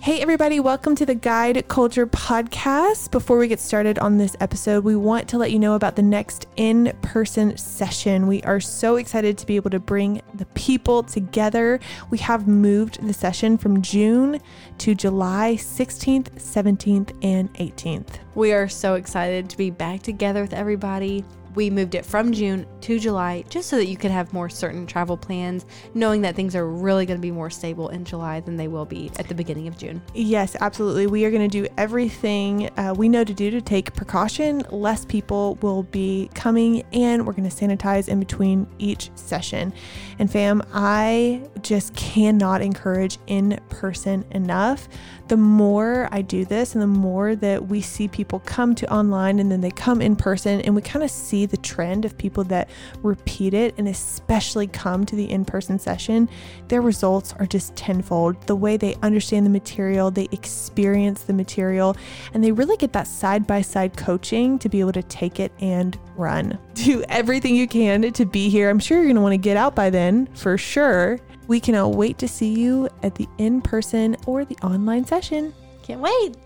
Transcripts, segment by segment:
Hey, everybody, welcome to the Guide Culture Podcast. Before we get started on this episode, we want to let you know about the next in person session. We are so excited to be able to bring the people together. We have moved the session from June to July 16th, 17th, and 18th. We are so excited to be back together with everybody we moved it from June to July just so that you could have more certain travel plans, knowing that things are really going to be more stable in July than they will be at the beginning of June. Yes, absolutely. We are going to do everything uh, we know to do to take precaution. Less people will be coming, and we're going to sanitize in between each session. And fam, I just cannot encourage in person enough the more I do this and the more that we see people come to online and then they come in person and we kind of see the trend of people that repeat it and especially come to the in person session, their results are just tenfold. The way they understand the material, they experience the material, and they really get that side by side coaching to be able to take it and run. Do everything you can to be here. I'm sure you're going to want to get out by then for sure. We cannot wait to see you at the in person or the online session. Can't wait.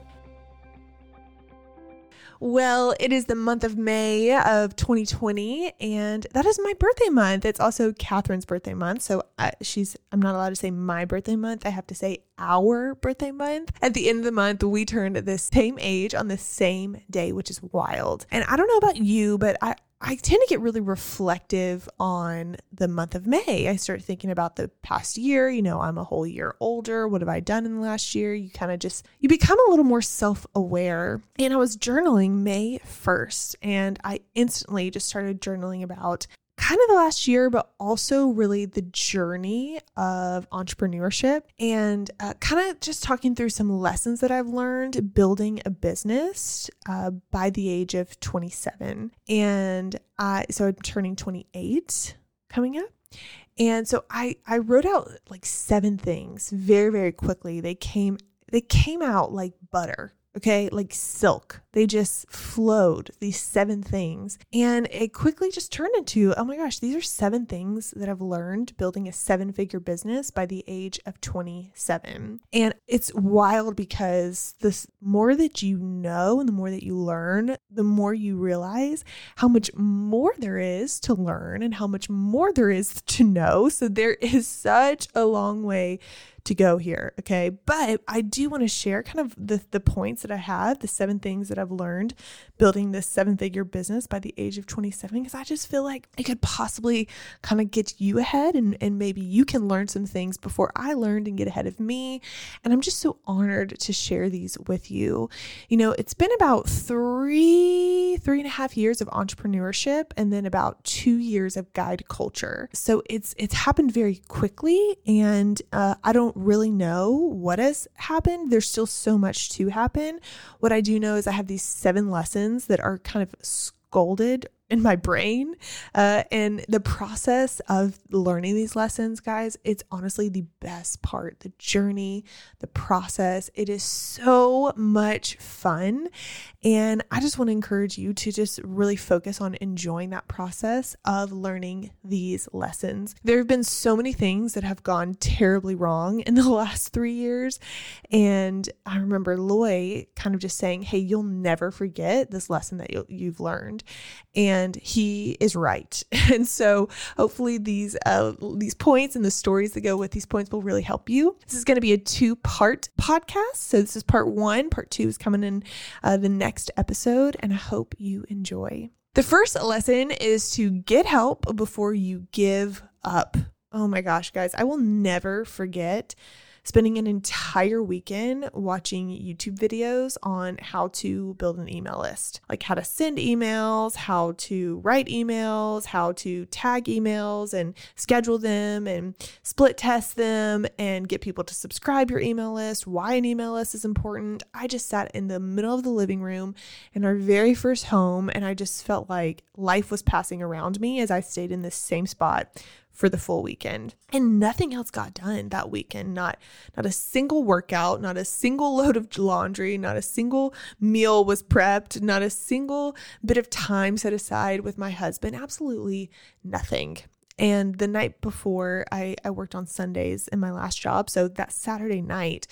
Well, it is the month of May of 2020, and that is my birthday month. It's also Catherine's birthday month. So I, she's, I'm not allowed to say my birthday month. I have to say our birthday month. At the end of the month, we turned the same age on the same day, which is wild. And I don't know about you, but I, I tend to get really reflective on the month of May. I start thinking about the past year. You know, I'm a whole year older. What have I done in the last year? You kind of just, you become a little more self aware. And I was journaling May 1st, and I instantly just started journaling about kind of the last year, but also really the journey of entrepreneurship and uh, kind of just talking through some lessons that I've learned building a business uh, by the age of 27. And I, so I'm turning 28 coming up. And so I, I wrote out like seven things very, very quickly. They came, they came out like butter okay, like silk. They just flowed these seven things. And it quickly just turned into, oh my gosh, these are seven things that I've learned building a seven figure business by the age of 27. And it's wild because the more that you know and the more that you learn, the more you realize how much more there is to learn and how much more there is to know. So there is such a long way to go here. Okay. But I do want to share kind of the, the points that I have, the seven things that I've learned building this seven figure business by the age of 27, because I just feel like it could possibly kind of get you ahead and, and maybe you can learn some things before I learned and get ahead of me. And I'm just so honored to share these with you. You know, it's been about three, three and a half years of entrepreneurship and then about two years of guide culture. So it's it's happened very quickly and uh, I don't don't really know what has happened. There's still so much to happen. What I do know is I have these seven lessons that are kind of scolded in my brain. Uh, and the process of learning these lessons, guys, it's honestly the best part. The journey, the process, it is so much fun. And I just want to encourage you to just really focus on enjoying that process of learning these lessons. There have been so many things that have gone terribly wrong in the last three years. And I remember Loy kind of just saying, Hey, you'll never forget this lesson that you've learned. And and he is right. And so hopefully these uh, these points and the stories that go with these points will really help you. This is going to be a two part podcast. So this is part one. Part two is coming in uh, the next episode, and I hope you enjoy. The first lesson is to get help before you give up. Oh my gosh, guys, I will never forget spending an entire weekend watching YouTube videos on how to build an email list, like how to send emails, how to write emails, how to tag emails and schedule them and split test them and get people to subscribe your email list, why an email list is important. I just sat in the middle of the living room in our very first home and I just felt like life was passing around me as I stayed in this same spot for the full weekend. And nothing else got done that weekend. Not not a single workout, not a single load of laundry, not a single meal was prepped, not a single bit of time set aside with my husband. Absolutely nothing. And the night before, I, I worked on Sundays in my last job. So that Saturday night,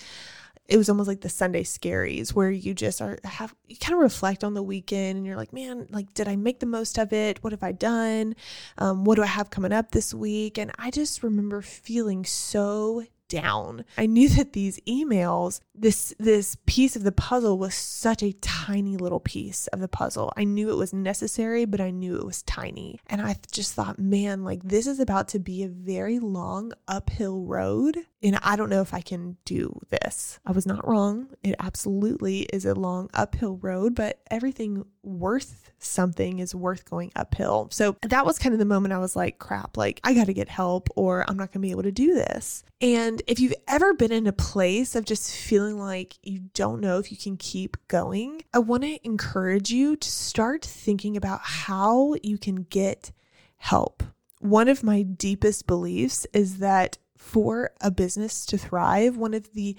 it was almost like the Sunday scaries where you just are have you kind of reflect on the weekend and you're like, man, like did I make the most of it? What have I done? Um, what do I have coming up this week? And I just remember feeling so down. I knew that these emails, this this piece of the puzzle was such a tiny little piece of the puzzle. I knew it was necessary, but I knew it was tiny. And I just thought, man, like this is about to be a very long uphill road, and I don't know if I can do this. I was not wrong. It absolutely is a long uphill road, but everything worth something is worth going uphill. So that was kind of the moment I was like, crap, like I got to get help or I'm not going to be able to do this. And if you've ever been in a place of just feeling like you don't know if you can keep going, I want to encourage you to start thinking about how you can get help. One of my deepest beliefs is that for a business to thrive, one of the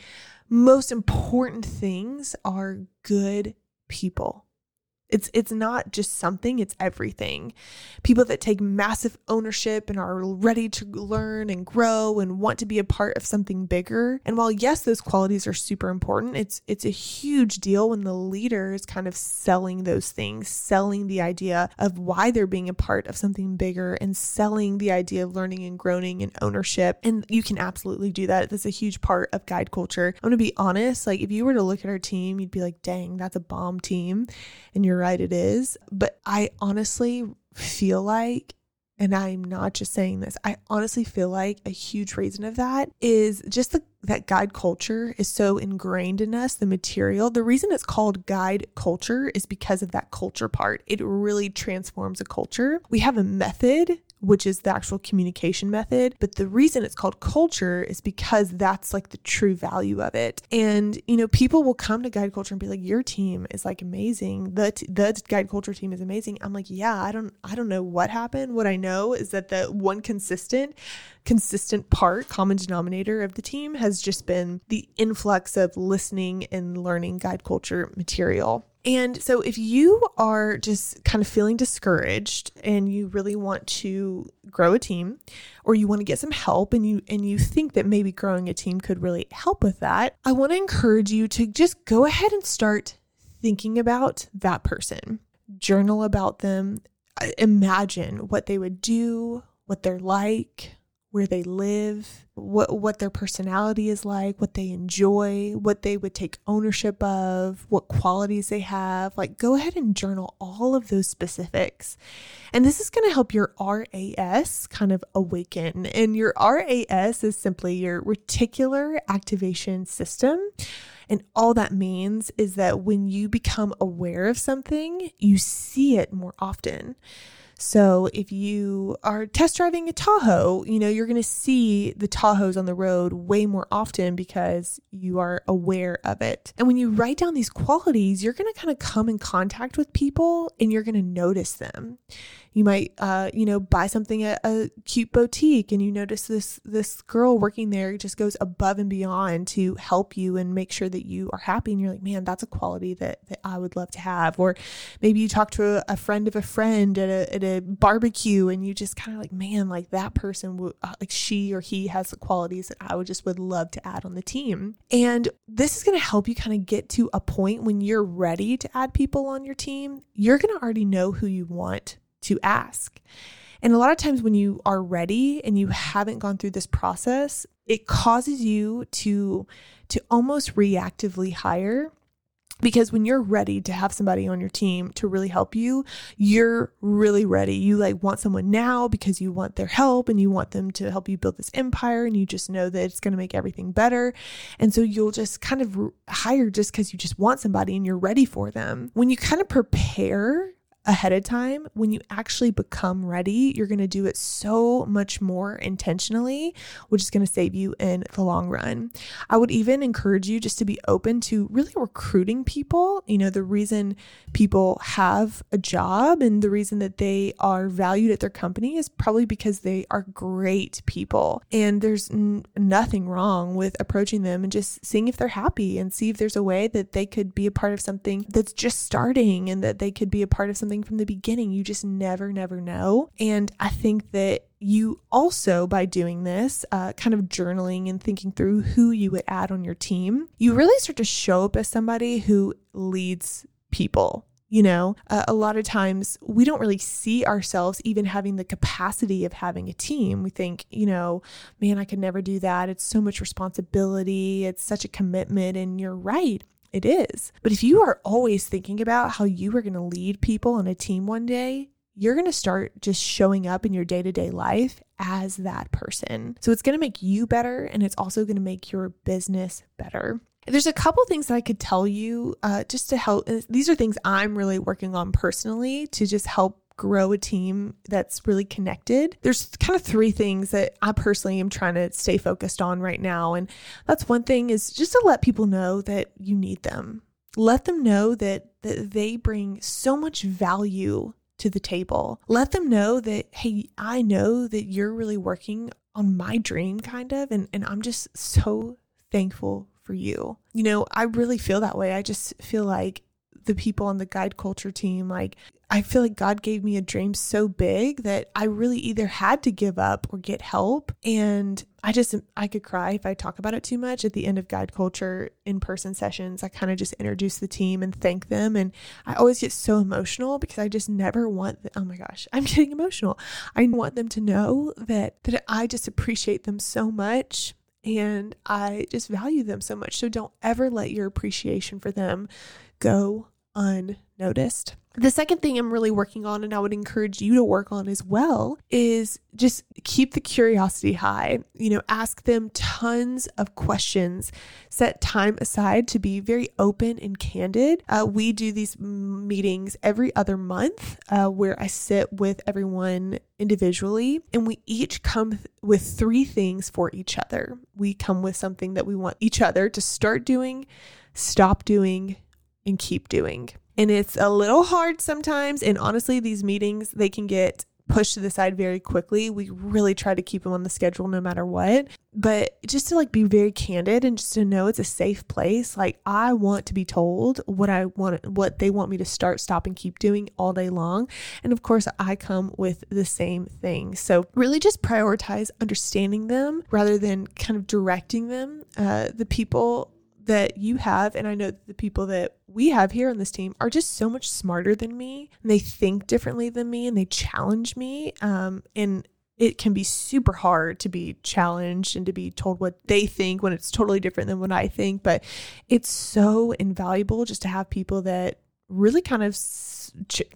most important things are good people. It's it's not just something, it's everything. People that take massive ownership and are ready to learn and grow and want to be a part of something bigger. And while yes, those qualities are super important, it's it's a huge deal when the leader is kind of selling those things, selling the idea of why they're being a part of something bigger and selling the idea of learning and growing and ownership. And you can absolutely do that. That's a huge part of guide culture. I'm going to be honest, like if you were to look at our team, you'd be like, "Dang, that's a bomb team." And you're right, it is. But I honestly feel like, and I'm not just saying this, I honestly feel like a huge reason of that is just the, that guide culture is so ingrained in us, the material. The reason it's called guide culture is because of that culture part. It really transforms a culture. We have a method which is the actual communication method. But the reason it's called culture is because that's like the true value of it. And, you know, people will come to guide culture and be like, your team is like amazing. The, t- the guide culture team is amazing. I'm like, yeah, I don't, I don't know what happened. What I know is that the one consistent, consistent part, common denominator of the team has just been the influx of listening and learning guide culture material. And so, if you are just kind of feeling discouraged and you really want to grow a team, or you want to get some help, and you and you think that maybe growing a team could really help with that, I want to encourage you to just go ahead and start thinking about that person. Journal about them. Imagine what they would do, what they're like, where they live, what what their personality is like, what they enjoy, what they would take ownership of, what qualities they have. Like go ahead and journal all of those specifics. And this is going to help your RAS kind of awaken. And your RAS is simply your reticular activation system. And all that means is that when you become aware of something, you see it more often. So if you are test driving a Tahoe, you know, you're going to see the Tahoes on the road way more often because you are aware of it. And when you write down these qualities, you're going to kind of come in contact with people and you're going to notice them. You might, uh, you know, buy something at a cute boutique, and you notice this this girl working there just goes above and beyond to help you and make sure that you are happy. And you're like, man, that's a quality that that I would love to have. Or maybe you talk to a, a friend of a friend at a at a barbecue, and you just kind of like, man, like that person would uh, like she or he has the qualities that I would just would love to add on the team. And this is going to help you kind of get to a point when you're ready to add people on your team. You're going to already know who you want to ask. And a lot of times when you are ready and you haven't gone through this process, it causes you to to almost reactively hire because when you're ready to have somebody on your team to really help you, you're really ready. You like want someone now because you want their help and you want them to help you build this empire and you just know that it's going to make everything better. And so you'll just kind of hire just because you just want somebody and you're ready for them. When you kind of prepare ahead of time, when you actually become ready, you're going to do it so much more intentionally, which is going to save you in the long run. I would even encourage you just to be open to really recruiting people. You know, the reason people have a job and the reason that they are valued at their company is probably because they are great people. And there's n- nothing wrong with approaching them and just seeing if they're happy and see if there's a way that they could be a part of something that's just starting and that they could be a part of something something from the beginning. You just never, never know. And I think that you also, by doing this, uh, kind of journaling and thinking through who you would add on your team, you really start to show up as somebody who leads people. You know, uh, a lot of times we don't really see ourselves even having the capacity of having a team. We think, you know, man, I could never do that. It's so much responsibility, it's such a commitment. And you're right. It is. But if you are always thinking about how you are going to lead people on a team one day, you're going to start just showing up in your day to day life as that person. So it's going to make you better and it's also going to make your business better. There's a couple things that I could tell you uh, just to help. These are things I'm really working on personally to just help grow a team that's really connected. There's kind of three things that I personally am trying to stay focused on right now. And that's one thing is just to let people know that you need them. Let them know that, that they bring so much value to the table. Let them know that, hey, I know that you're really working on my dream, kind of, and, and I'm just so thankful for you. You know, I really feel that way. I just feel like the people on the guide culture team, like, I feel like God gave me a dream so big that I really either had to give up or get help. And I just, I could cry if I talk about it too much. At the end of guide culture in person sessions, I kind of just introduce the team and thank them. And I always get so emotional because I just never want, the, oh my gosh, I'm getting emotional. I want them to know that, that I just appreciate them so much and I just value them so much. So don't ever let your appreciation for them go unnoticed. The second thing I'm really working on, and I would encourage you to work on as well, is just keep the curiosity high. You know, ask them tons of questions. Set time aside to be very open and candid. Uh, we do these meetings every other month uh, where I sit with everyone individually, and we each come with three things for each other. We come with something that we want each other to start doing, stop doing, and keep doing. And it's a little hard sometimes. And honestly, these meetings, they can get pushed to the side very quickly. We really try to keep them on the schedule no matter what. But just to like be very candid and just to know it's a safe place. Like I want to be told what I want what they want me to start, stop and keep doing all day long. And of course, I come with the same thing. So really just prioritize understanding them rather than kind of directing them. Uh, the people that you have, and I know the people that we have here on this team are just so much smarter than me. And they think differently than me and they challenge me. Um, and it can be super hard to be challenged and to be told what they think when it's totally different than what I think. But it's so invaluable just to have people that really kind of,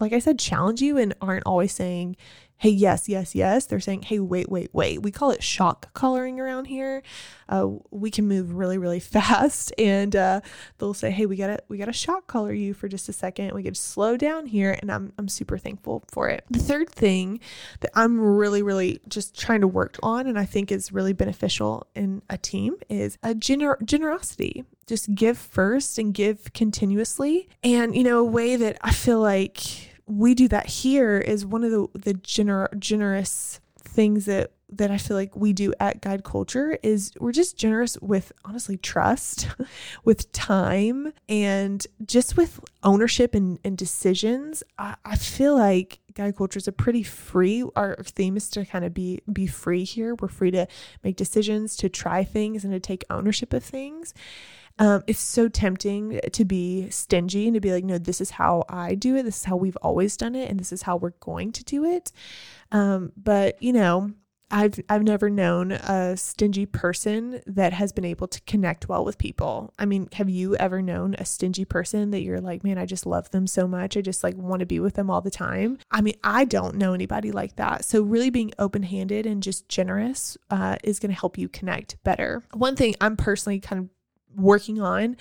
like I said, challenge you and aren't always saying, hey, yes, yes, yes. They're saying, hey, wait, wait, wait. We call it shock coloring around here. Uh, we can move really, really fast, and uh, they'll say, hey, we gotta, we gotta shock color you for just a second. We could slow down here, and I'm, I'm super thankful for it. The third thing that I'm really, really just trying to work on, and I think is really beneficial in a team, is a gener- generosity just give first and give continuously. And, you know, a way that I feel like we do that here is one of the the gener- generous things that that I feel like we do at Guide Culture is we're just generous with honestly trust, with time, and just with ownership and, and decisions. I, I feel like Guide Culture is a pretty free. Our theme is to kind of be be free here. We're free to make decisions, to try things, and to take ownership of things. Um, it's so tempting to be stingy and to be like, no, this is how I do it. This is how we've always done it, and this is how we're going to do it. Um, but you know, I've I've never known a stingy person that has been able to connect well with people. I mean, have you ever known a stingy person that you're like, man, I just love them so much. I just like want to be with them all the time. I mean, I don't know anybody like that. So really being open-handed and just generous uh, is going to help you connect better. One thing I'm personally kind of working on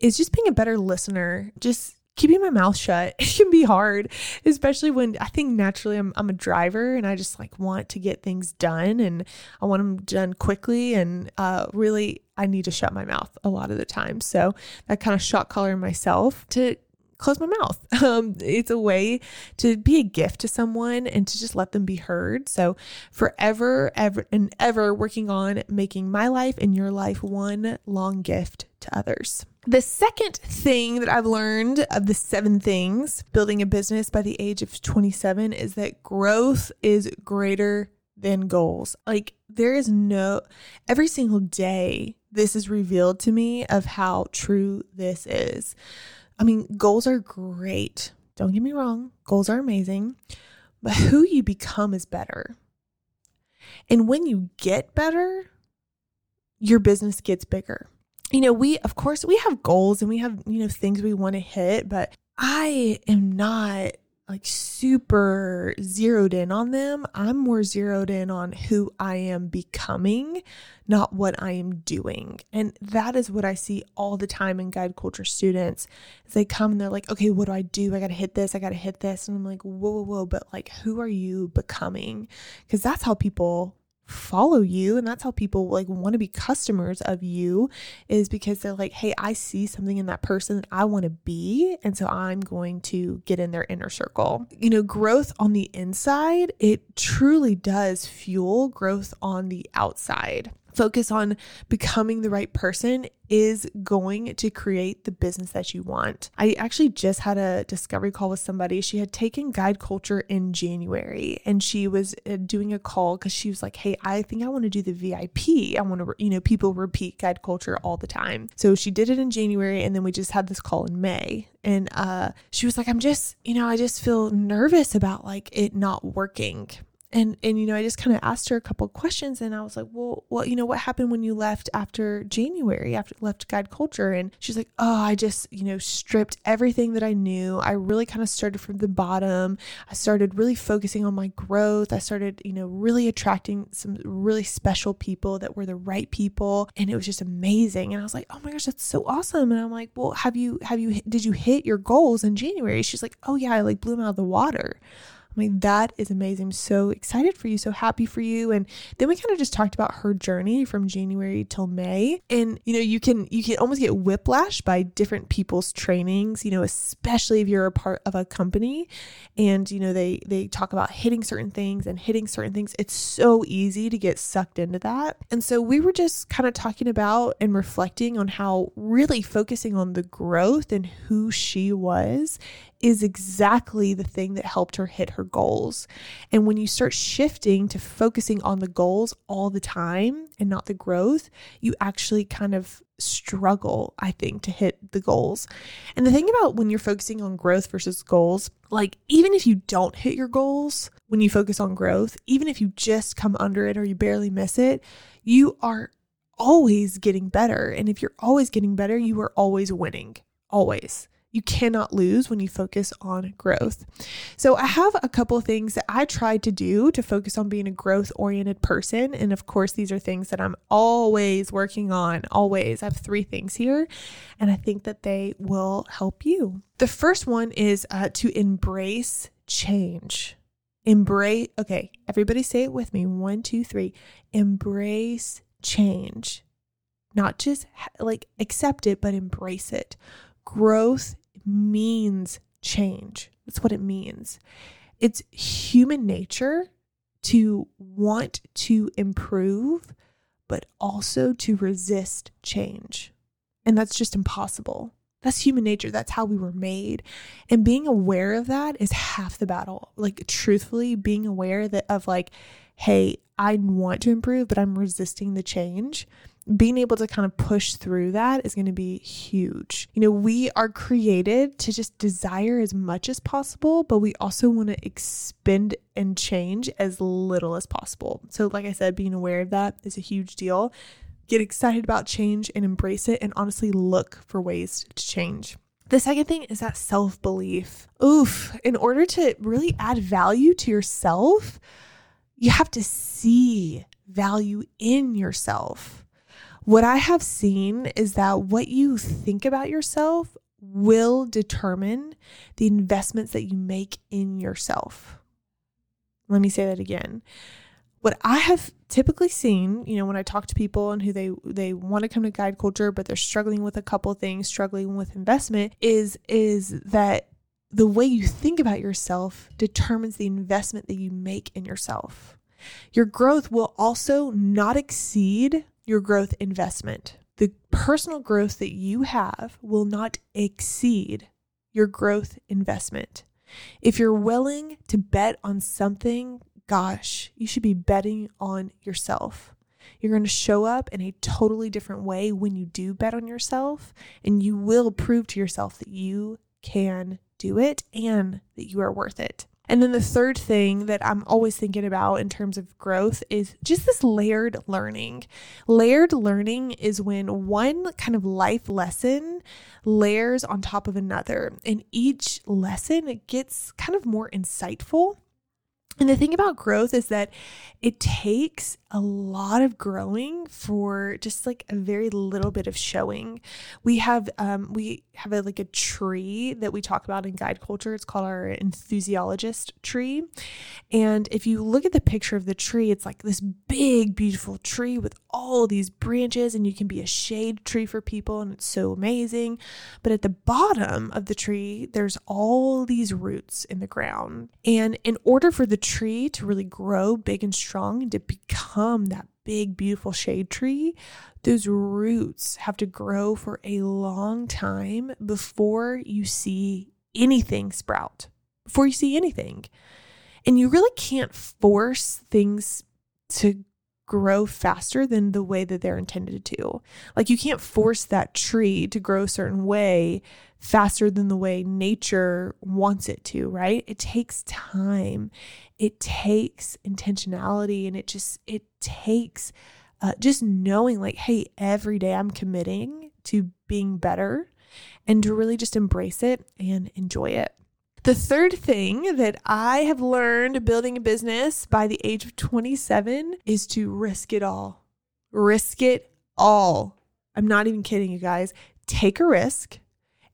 is just being a better listener. Just keeping my mouth shut. It can be hard, especially when I think naturally I'm, I'm a driver and I just like want to get things done and I want them done quickly. And uh, really, I need to shut my mouth a lot of the time. So that kind of shock collar myself to close my mouth. Um, it's a way to be a gift to someone and to just let them be heard. So, forever, ever, and ever working on making my life and your life one long gift to others. The second thing that I've learned of the seven things building a business by the age of 27 is that growth is greater than goals. Like there is no, every single day, this is revealed to me of how true this is. I mean, goals are great. Don't get me wrong, goals are amazing, but who you become is better. And when you get better, your business gets bigger. You know, we, of course, we have goals and we have, you know, things we want to hit, but I am not like super zeroed in on them. I'm more zeroed in on who I am becoming, not what I am doing. And that is what I see all the time in guide culture students. As they come and they're like, okay, what do I do? I got to hit this. I got to hit this. And I'm like, whoa, whoa, whoa. But like, who are you becoming? Because that's how people follow you and that's how people like want to be customers of you is because they're like hey i see something in that person that i want to be and so i'm going to get in their inner circle. You know growth on the inside it truly does fuel growth on the outside focus on becoming the right person is going to create the business that you want. I actually just had a discovery call with somebody. She had taken guide culture in January and she was uh, doing a call because she was like, Hey, I think I want to do the VIP. I want to, you know, people repeat guide culture all the time. So she did it in January and then we just had this call in May. And uh, she was like, I'm just, you know, I just feel nervous about like it not working and and you know i just kind of asked her a couple questions and i was like well well you know what happened when you left after january after left guide culture? And she's like oh i just you know stripped everything that i knew. I really kind of started from the bottom. I started really focusing on my growth. I started you know really attracting some really special people that were the right people and it was just amazing. And i was like oh my gosh that's so awesome. And i'm like well have you have you did you hit your goals in january? She's like oh yeah i like blew them out of the water like, that is amazing. So excited for you, so happy for you. And then we kind of just talked about her journey from January till May. And you know, you can you can almost get whiplash by different people's trainings, you know, especially if you're a part of a company and you know they they talk about hitting certain things and hitting certain things. It's so easy to get sucked into that. And so we were just kind of talking about and reflecting on how really focusing on the growth and who she was is exactly the thing that helped her hit her goals. And when you start shifting to focusing on the goals all the time and not the growth, you actually kind of struggle, I think, to hit the goals. And the thing about when you're focusing on growth versus goals, like even if you don't hit your goals, when you focus on growth, even if you just come under it or you barely miss it, you are always getting better. And if you're always getting better, you are always winning. Always. You cannot lose when you focus on growth. So, I have a couple things that I tried to do to focus on being a growth oriented person. And of course, these are things that I'm always working on, always. I have three things here, and I think that they will help you. The first one is uh, to embrace change. Embrace, okay, everybody say it with me. One, two, three. Embrace change. Not just like accept it, but embrace it. Growth means change. That's what it means. It's human nature to want to improve, but also to resist change. And that's just impossible. That's human nature. That's how we were made. And being aware of that is half the battle. Like, truthfully, being aware that of like, hey, I want to improve, but I'm resisting the change being able to kind of push through that is going to be huge. You know, we are created to just desire as much as possible, but we also want to expend and change as little as possible. So, like I said, being aware of that is a huge deal. Get excited about change and embrace it, and honestly look for ways to change. The second thing is that self belief. Oof, in order to really add value to yourself, you have to see value in yourself. What I have seen is that what you think about yourself will determine the investments that you make in yourself. Let me say that again. What I have typically seen, you know, when I talk to people and who they they want to come to guide culture but they're struggling with a couple things, struggling with investment is is that the way you think about yourself determines the investment that you make in yourself. Your growth will also not exceed your growth investment. the personal growth that you have will not exceed your growth investment. If you're willing to bet on something, gosh, you should be betting on yourself. You're going to show up in a totally different way when you do bet on yourself, and you will prove to yourself that you can do it and that you are worth it. And then the third thing that I'm always thinking about in terms of growth is just this layered learning. Layered learning is when one kind of life lesson layers on top of another, and each lesson it gets kind of more insightful and the thing about growth is that it takes a lot of growing for just like a very little bit of showing. We have um, we have a, like a tree that we talk about in guide culture. It's called our enthusiologist tree. And if you look at the picture of the tree, it's like this big, beautiful tree with all these branches, and you can be a shade tree for people, and it's so amazing. But at the bottom of the tree, there's all these roots in the ground. And in order for the tree to really grow big and strong and to become that big, beautiful shade tree, those roots have to grow for a long time before you see anything sprout, before you see anything. And you really can't force things to grow faster than the way that they're intended to. Like you can't force that tree to grow a certain way faster than the way nature wants it to, right? It takes time. It takes intentionality and it just it takes uh, just knowing like hey, every day I'm committing to being better and to really just embrace it and enjoy it. The third thing that I have learned building a business by the age of 27 is to risk it all. Risk it all. I'm not even kidding you guys. Take a risk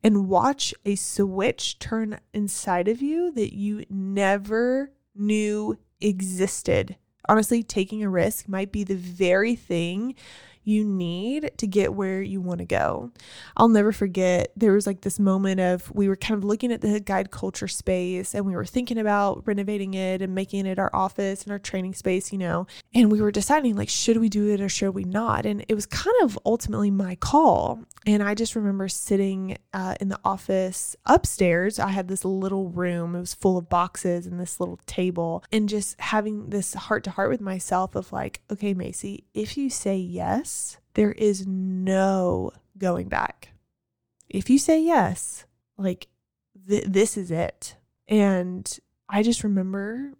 and watch a switch turn inside of you that you never knew existed. Honestly, taking a risk might be the very thing you need to get where you want to go. I'll never forget there was like this moment of we were kind of looking at the guide culture space and we were thinking about renovating it and making it our office and our training space, you know. And we were deciding like should we do it or should we not? And it was kind of ultimately my call. And I just remember sitting uh, in the office upstairs. I had this little room. It was full of boxes and this little table and just having this heart to heart with myself of like, okay, Macy, if you say yes, yes, there is no going back. If you say yes, like th- this is it. And I just remember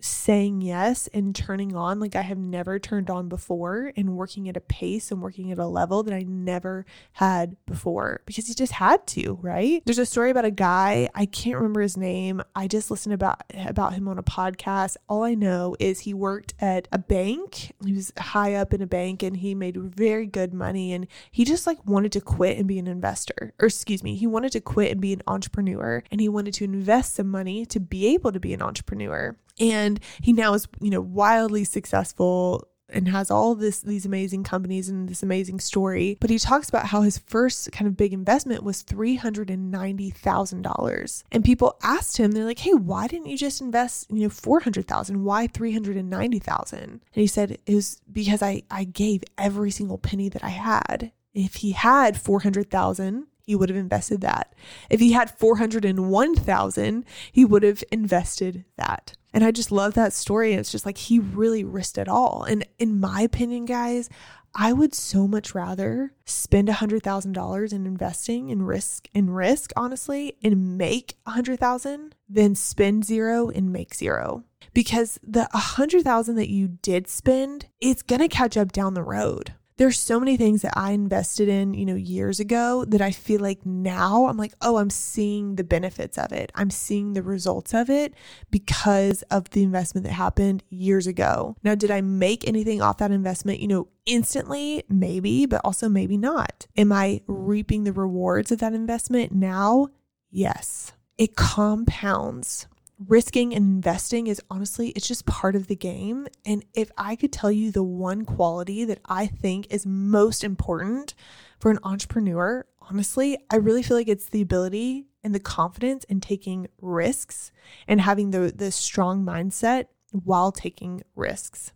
saying yes and turning on like I have never turned on before and working at a pace and working at a level that I never had before because he just had to, right? There's a story about a guy, I can't remember his name. I just listened about about him on a podcast. All I know is he worked at a bank. He was high up in a bank and he made very good money and he just like wanted to quit and be an investor. Or excuse me, he wanted to quit and be an entrepreneur and he wanted to invest some money to be able to be an entrepreneur and he now is you know wildly successful and has all this these amazing companies and this amazing story. But he talks about how his first kind of big investment was $390,000 and people asked him they're like hey why didn't you just invest you know 400,000 why 390,000 and he said it was because I I gave every single penny that I had. If he had 400,000 he would have invested that. If he had 401,000, he would have invested that. And I just love that story. It's just like he really risked it all. And in my opinion, guys, I would so much rather spend $100,000 in investing and risk and risk, honestly, and make 100,000 than spend zero and make zero. Because the 100,000 that you did spend, it's going to catch up down the road there's so many things that I invested in, you know, years ago that I feel like now I'm like, oh, I'm seeing the benefits of it. I'm seeing the results of it because of the investment that happened years ago. Now, did I make anything off that investment, you know, instantly? Maybe, but also maybe not. Am I reaping the rewards of that investment now? Yes. It compounds risking and investing is honestly, it's just part of the game. And if I could tell you the one quality that I think is most important for an entrepreneur, honestly, I really feel like it's the ability and the confidence in taking risks and having the, the strong mindset while taking risks.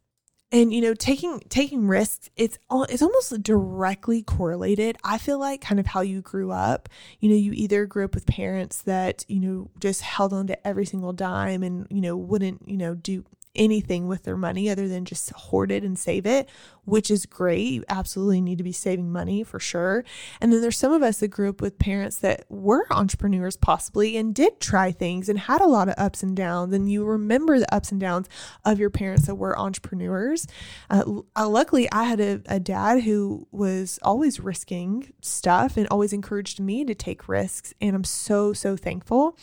And you know taking taking risks it's all it's almost directly correlated i feel like kind of how you grew up. You know you either grew up with parents that you know just held on to every single dime and you know wouldn't you know do anything with their money other than just hoard it and save it, which is great. You absolutely need to be saving money for sure. And then there's some of us that grew up with parents that were entrepreneurs possibly and did try things and had a lot of ups and downs. And you remember the ups and downs of your parents that were entrepreneurs. Uh, uh luckily, I had a, a dad who was always risking stuff and always encouraged me to take risks. And I'm so, so thankful.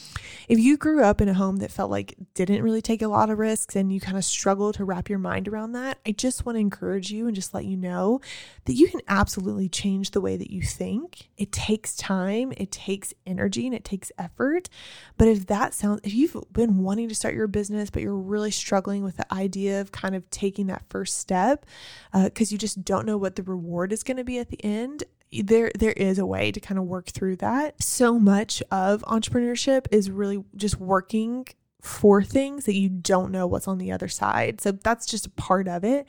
If you grew up in a home that felt like didn't really take a lot of risks and you kind of struggle to wrap your mind around that, I just want to encourage you and just let you know that you can absolutely change the way that you think. It takes time, it takes energy, and it takes effort. But if that sounds, if you've been wanting to start your business, but you're really struggling with the idea of kind of taking that first step because uh, you just don't know what the reward is going to be at the end, there there is a way to kind of work through that. So much of entrepreneurship is really just working for things that you don't know what's on the other side. So that's just a part of it.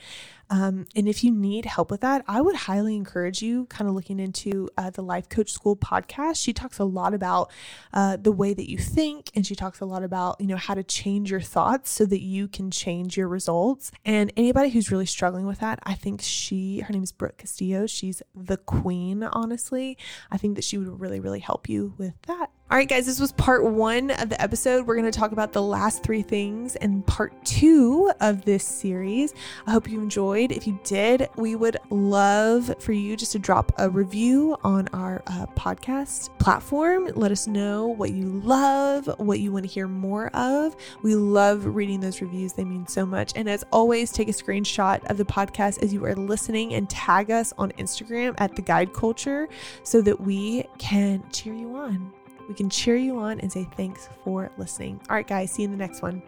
Um, and if you need help with that, I would highly encourage you kind of looking into uh, the Life Coach School podcast. She talks a lot about uh, the way that you think, and she talks a lot about you know how to change your thoughts so that you can change your results. And anybody who's really struggling with that, I think she, her name is Brooke Castillo. She's the queen, honestly. I think that she would really, really help you with that. All right, guys, this was part one of the episode. We're going to talk about the last three things in part two of this series. I hope you enjoyed. If you did, we would love for you just to drop a review on our uh, podcast platform. Let us know what you love, what you want to hear more of. We love reading those reviews, they mean so much. And as always, take a screenshot of the podcast as you are listening and tag us on Instagram at the Guide Culture so that we can cheer you on we can cheer you on and say thanks for listening. All right, guys, see you in the next one.